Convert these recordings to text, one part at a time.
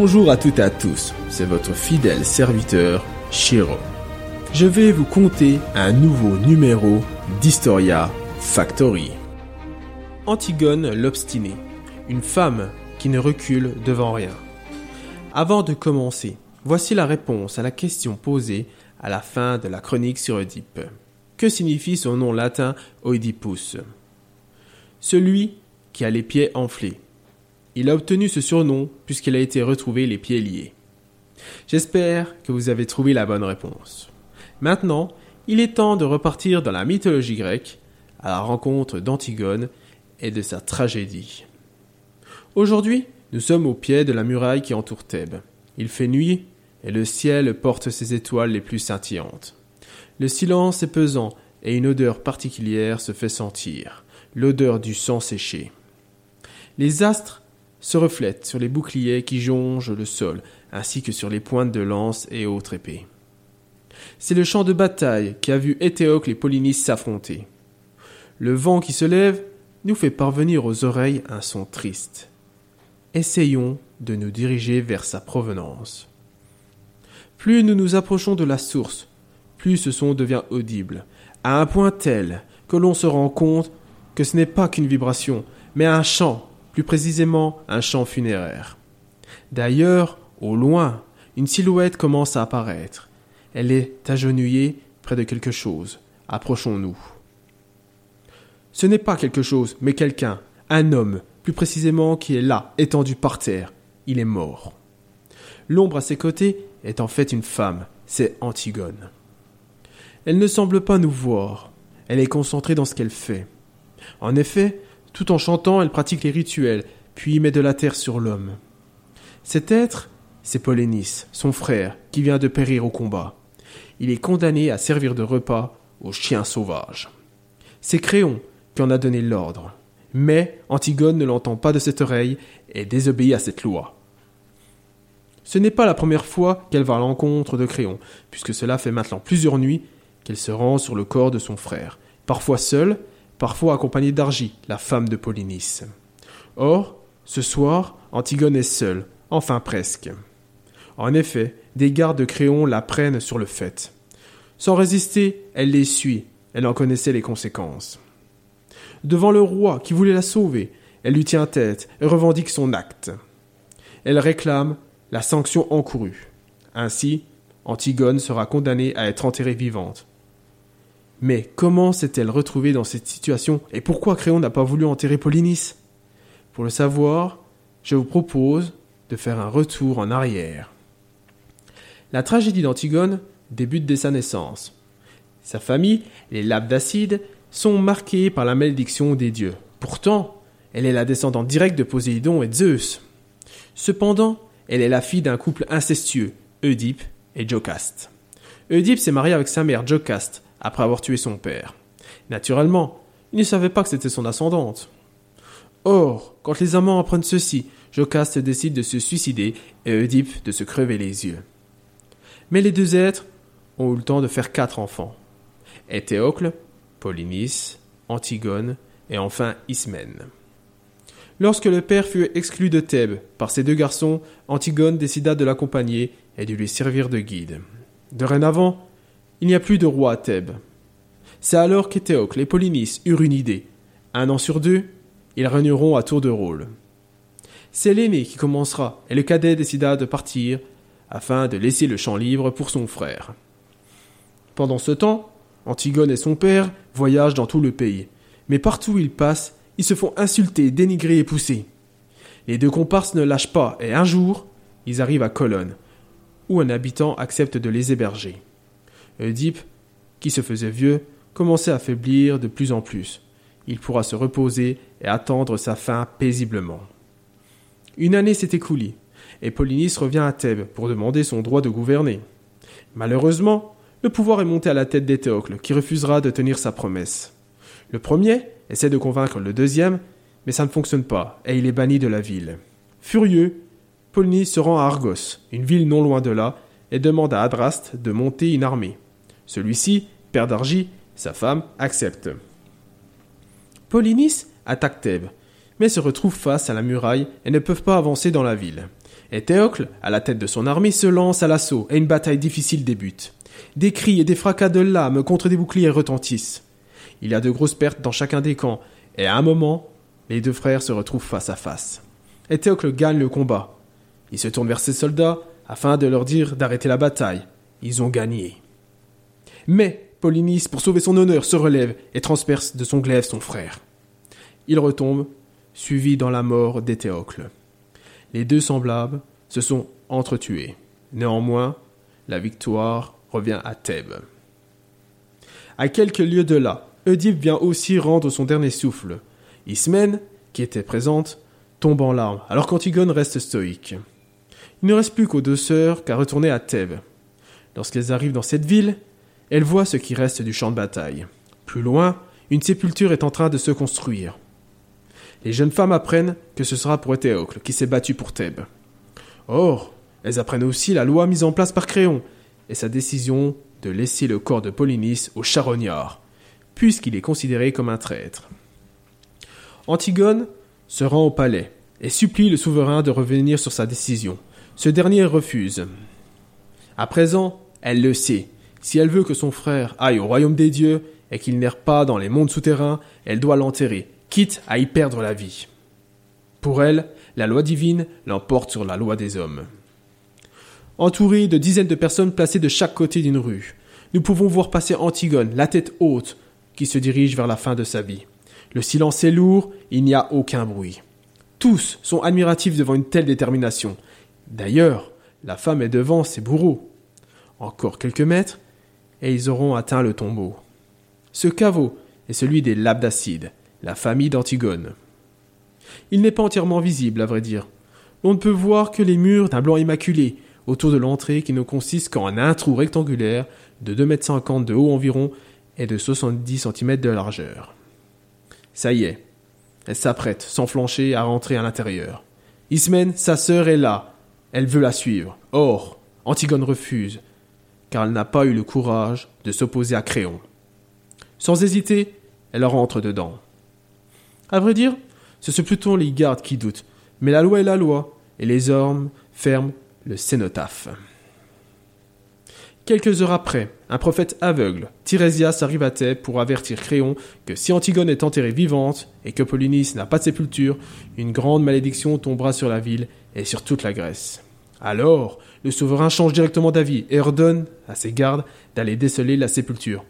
Bonjour à toutes et à tous, c'est votre fidèle serviteur, Shiro. Je vais vous conter un nouveau numéro d'Historia Factory. Antigone l'obstinée, une femme qui ne recule devant rien. Avant de commencer, voici la réponse à la question posée à la fin de la chronique sur Oedipe. Que signifie son nom latin Oedipus? Celui qui a les pieds enflés. Il a obtenu ce surnom puisqu'il a été retrouvé les pieds liés. J'espère que vous avez trouvé la bonne réponse. Maintenant, il est temps de repartir dans la mythologie grecque à la rencontre d'Antigone et de sa tragédie. Aujourd'hui, nous sommes au pied de la muraille qui entoure Thèbes. Il fait nuit et le ciel porte ses étoiles les plus scintillantes. Le silence est pesant et une odeur particulière se fait sentir, l'odeur du sang séché. Les astres se reflètent sur les boucliers qui jongent le sol, ainsi que sur les pointes de lance et autres épées. C'est le champ de bataille qui a vu Éthéocle et Polynice s'affronter. Le vent qui se lève nous fait parvenir aux oreilles un son triste. Essayons de nous diriger vers sa provenance. Plus nous nous approchons de la source, plus ce son devient audible, à un point tel que l'on se rend compte que ce n'est pas qu'une vibration, mais un chant plus précisément un chant funéraire. D'ailleurs, au loin, une silhouette commence à apparaître. Elle est agenouillée près de quelque chose. Approchons-nous. Ce n'est pas quelque chose, mais quelqu'un, un homme, plus précisément qui est là, étendu par terre. Il est mort. L'ombre à ses côtés est en fait une femme, c'est Antigone. Elle ne semble pas nous voir, elle est concentrée dans ce qu'elle fait. En effet, tout en chantant, elle pratique les rituels, puis met de la terre sur l'homme. Cet être, c'est Polénice, son frère, qui vient de périr au combat. Il est condamné à servir de repas aux chiens sauvages. C'est Créon qui en a donné l'ordre. Mais Antigone ne l'entend pas de cette oreille et désobéit à cette loi. Ce n'est pas la première fois qu'elle va à l'encontre de Créon, puisque cela fait maintenant plusieurs nuits qu'elle se rend sur le corps de son frère, parfois seule, parfois accompagnée d'Argie, la femme de Polynice. Or, ce soir, Antigone est seule, enfin presque. En effet, des gardes de Créon la prennent sur le fait. Sans résister, elle les suit, elle en connaissait les conséquences. Devant le roi qui voulait la sauver, elle lui tient tête et revendique son acte. Elle réclame la sanction encourue. Ainsi, Antigone sera condamnée à être enterrée vivante, mais comment s'est-elle retrouvée dans cette situation et pourquoi Créon n'a pas voulu enterrer Polynice? Pour le savoir, je vous propose de faire un retour en arrière. La tragédie d'Antigone débute dès sa naissance. Sa famille, les Labdacides, sont marquées par la malédiction des dieux. Pourtant, elle est la descendante directe de Poséidon et de Zeus. Cependant, elle est la fille d'un couple incestueux, Oedipe et Jocaste. Oedipe s'est marié avec sa mère Jocaste, après avoir tué son père. Naturellement, il ne savait pas que c'était son ascendante. Or, quand les amants apprennent ceci, Jocaste décide de se suicider et Oedipe de se crever les yeux. Mais les deux êtres ont eu le temps de faire quatre enfants. Éthéocle, Polynice, Antigone et enfin Ismène. Lorsque le père fut exclu de Thèbes par ses deux garçons, Antigone décida de l'accompagner et de lui servir de guide. Dorénavant, il n'y a plus de roi à Thèbes. C'est alors qu'Éthéocle et Polynice eurent une idée. Un an sur deux, ils régneront à tour de rôle. C'est l'aîné qui commencera, et le cadet décida de partir afin de laisser le champ libre pour son frère. Pendant ce temps, Antigone et son père voyagent dans tout le pays, mais partout où ils passent, ils se font insulter, dénigrer et pousser. Les deux comparses ne lâchent pas, et un jour, ils arrivent à Colonne, où un habitant accepte de les héberger. Oedipe, qui se faisait vieux, commençait à faiblir de plus en plus. Il pourra se reposer et attendre sa fin paisiblement. Une année s'est écoulée, et Polynice revient à Thèbes pour demander son droit de gouverner. Malheureusement, le pouvoir est monté à la tête d'Éthéocle, qui refusera de tenir sa promesse. Le premier essaie de convaincre le deuxième, mais ça ne fonctionne pas, et il est banni de la ville. Furieux, Polynice se rend à Argos, une ville non loin de là, et demande à Adraste de monter une armée. Celui-ci, père d'Argie, sa femme, accepte. Polynice attaque Thèbes, mais se retrouve face à la muraille et ne peuvent pas avancer dans la ville. Et à la tête de son armée, se lance à l'assaut et une bataille difficile débute. Des cris et des fracas de lames contre des boucliers retentissent. Il y a de grosses pertes dans chacun des camps, et à un moment, les deux frères se retrouvent face à face. Et gagne le combat. Il se tourne vers ses soldats afin de leur dire d'arrêter la bataille. Ils ont gagné. Mais Polynice, pour sauver son honneur, se relève et transperce de son glaive son frère. Il retombe, suivi dans la mort d'Éthéocle. Les deux semblables se sont entretués. Néanmoins, la victoire revient à Thèbes. À quelques lieues de là, Oedipe vient aussi rendre son dernier souffle. Ismène, qui était présente, tombe en larmes, alors qu'Antigone reste stoïque. Il ne reste plus qu'aux deux sœurs qu'à retourner à Thèbes. Lorsqu'elles arrivent dans cette ville, elles voient ce qui reste du champ de bataille. Plus loin, une sépulture est en train de se construire. Les jeunes femmes apprennent que ce sera pour Éthéocle, qui s'est battu pour Thèbes. Or, elles apprennent aussi la loi mise en place par Créon, et sa décision de laisser le corps de Polynice au charognard, puisqu'il est considéré comme un traître. Antigone se rend au palais et supplie le souverain de revenir sur sa décision. Ce dernier refuse. À présent, elle le sait. Si elle veut que son frère aille au royaume des dieux et qu'il n'erre pas dans les mondes souterrains, elle doit l'enterrer, quitte à y perdre la vie. Pour elle, la loi divine l'emporte sur la loi des hommes. Entourée de dizaines de personnes placées de chaque côté d'une rue, nous pouvons voir passer Antigone, la tête haute, qui se dirige vers la fin de sa vie. Le silence est lourd, il n'y a aucun bruit. Tous sont admiratifs devant une telle détermination. D'ailleurs, la femme est devant ses bourreaux. Encore quelques mètres, et ils auront atteint le tombeau. Ce caveau est celui des Labdacides, la famille d'Antigone. Il n'est pas entièrement visible, à vrai dire. On ne peut voir que les murs d'un blanc immaculé, autour de l'entrée qui ne consiste qu'en un trou rectangulaire de 2,50 m de haut environ et de 70 cm de largeur. Ça y est, elle s'apprête, sans flancher, à rentrer à l'intérieur. Ismène, sa sœur, est là. Elle veut la suivre. Or, Antigone refuse, car elle n'a pas eu le courage de s'opposer à Créon. Sans hésiter, elle rentre dedans. À vrai dire, ce sont plutôt les gardes qui doutent, mais la loi est la loi, et les hommes ferment le cénotaphe. Quelques heures après, un prophète aveugle, Tirésias, arrive à Thèbes pour avertir Créon que si Antigone est enterrée vivante et que Polynice n'a pas de sépulture, une grande malédiction tombera sur la ville et sur toute la Grèce. Alors, le souverain change directement d'avis et ordonne à ses gardes d'aller déceler la sépulture.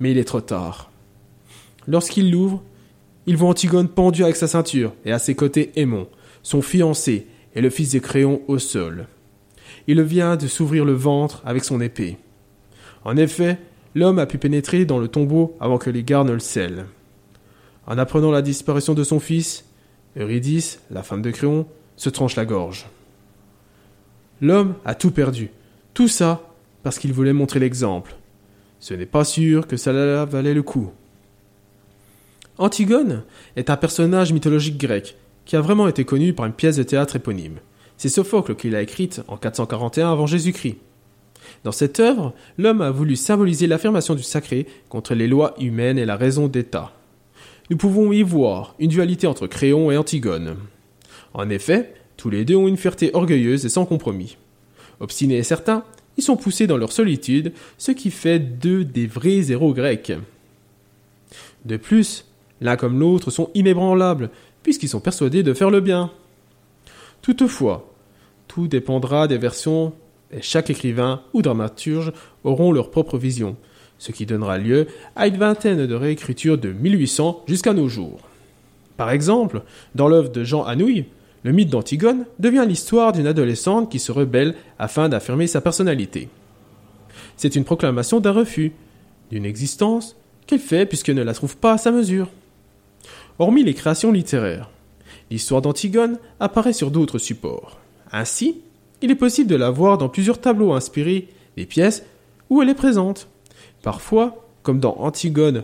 Mais il est trop tard. Lorsqu'il l'ouvre, il voit Antigone pendue avec sa ceinture et à ses côtés Aimon, son fiancé et le fils de Créon au sol il vient de s'ouvrir le ventre avec son épée. En effet, l'homme a pu pénétrer dans le tombeau avant que les gardes ne le scellent. En apprenant la disparition de son fils, Eurydice, la femme de Créon, se tranche la gorge. L'homme a tout perdu. Tout ça parce qu'il voulait montrer l'exemple. Ce n'est pas sûr que cela valait le coup. Antigone est un personnage mythologique grec qui a vraiment été connu par une pièce de théâtre éponyme. C'est Sophocle qui l'a écrite en 441 avant Jésus-Christ. Dans cette œuvre, l'homme a voulu symboliser l'affirmation du sacré contre les lois humaines et la raison d'État. Nous pouvons y voir une dualité entre Créon et Antigone. En effet, tous les deux ont une fierté orgueilleuse et sans compromis. Obstinés et certains, ils sont poussés dans leur solitude, ce qui fait d'eux des vrais héros grecs. De plus, l'un comme l'autre sont inébranlables, puisqu'ils sont persuadés de faire le bien. Toutefois, tout dépendra des versions et chaque écrivain ou dramaturge auront leur propre vision, ce qui donnera lieu à une vingtaine de réécritures de 1800 jusqu'à nos jours. Par exemple, dans l'œuvre de Jean Anouilh, le mythe d'Antigone devient l'histoire d'une adolescente qui se rebelle afin d'affirmer sa personnalité. C'est une proclamation d'un refus, d'une existence qu'elle fait puisqu'elle ne la trouve pas à sa mesure. Hormis les créations littéraires, L'histoire d'Antigone apparaît sur d'autres supports. Ainsi, il est possible de la voir dans plusieurs tableaux inspirés des pièces où elle est présente. Parfois, comme dans Antigone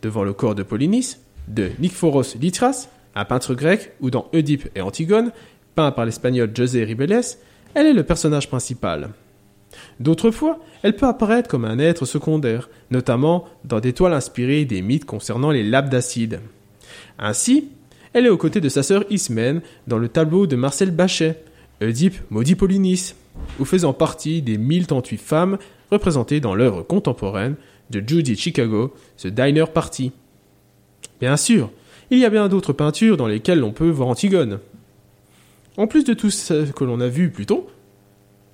devant le corps de Polynice, de Nikphoros Lytras, un peintre grec, ou dans Oedipe et Antigone, peint par l'espagnol José Ribelles, elle est le personnage principal. D'autres fois, elle peut apparaître comme un être secondaire, notamment dans des toiles inspirées des mythes concernant les labdacides. Ainsi, elle est aux côtés de sa sœur Ismène dans le tableau de Marcel Bachet, Oedipe maudit Polynice, ou faisant partie des 1038 femmes représentées dans l'œuvre contemporaine de Judy Chicago, The Diner Party. Bien sûr, il y a bien d'autres peintures dans lesquelles l'on peut voir Antigone. En plus de tout ce que l'on a vu plus tôt,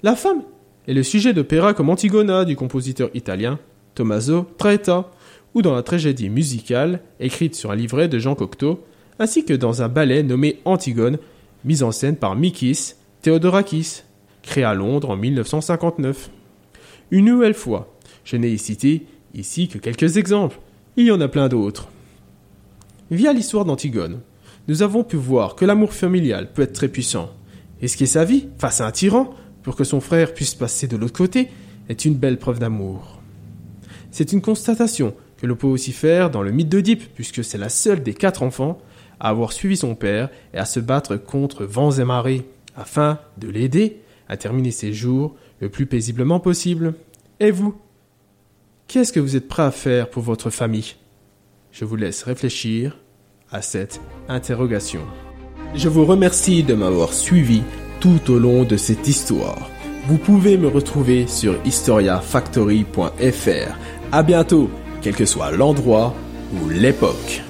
la femme est le sujet d'opéras comme Antigona du compositeur italien Tommaso Traetta, ou dans la tragédie musicale écrite sur un livret de Jean Cocteau, ainsi que dans un ballet nommé Antigone, mis en scène par Mikis Theodorakis, créé à Londres en 1959. Une nouvelle fois, je n'ai cité ici que quelques exemples, il y en a plein d'autres. Via l'histoire d'Antigone, nous avons pu voir que l'amour familial peut être très puissant. Risquer sa vie face à un tyran pour que son frère puisse passer de l'autre côté est une belle preuve d'amour. C'est une constatation que l'on peut aussi faire dans le mythe d'Oedipe, puisque c'est la seule des quatre enfants à avoir suivi son père et à se battre contre vents et marées, afin de l'aider à terminer ses jours le plus paisiblement possible. Et vous Qu'est-ce que vous êtes prêt à faire pour votre famille? Je vous laisse réfléchir à cette interrogation. Je vous remercie de m'avoir suivi tout au long de cette histoire. Vous pouvez me retrouver sur historiafactory.fr. À bientôt, quel que soit l'endroit ou l'époque.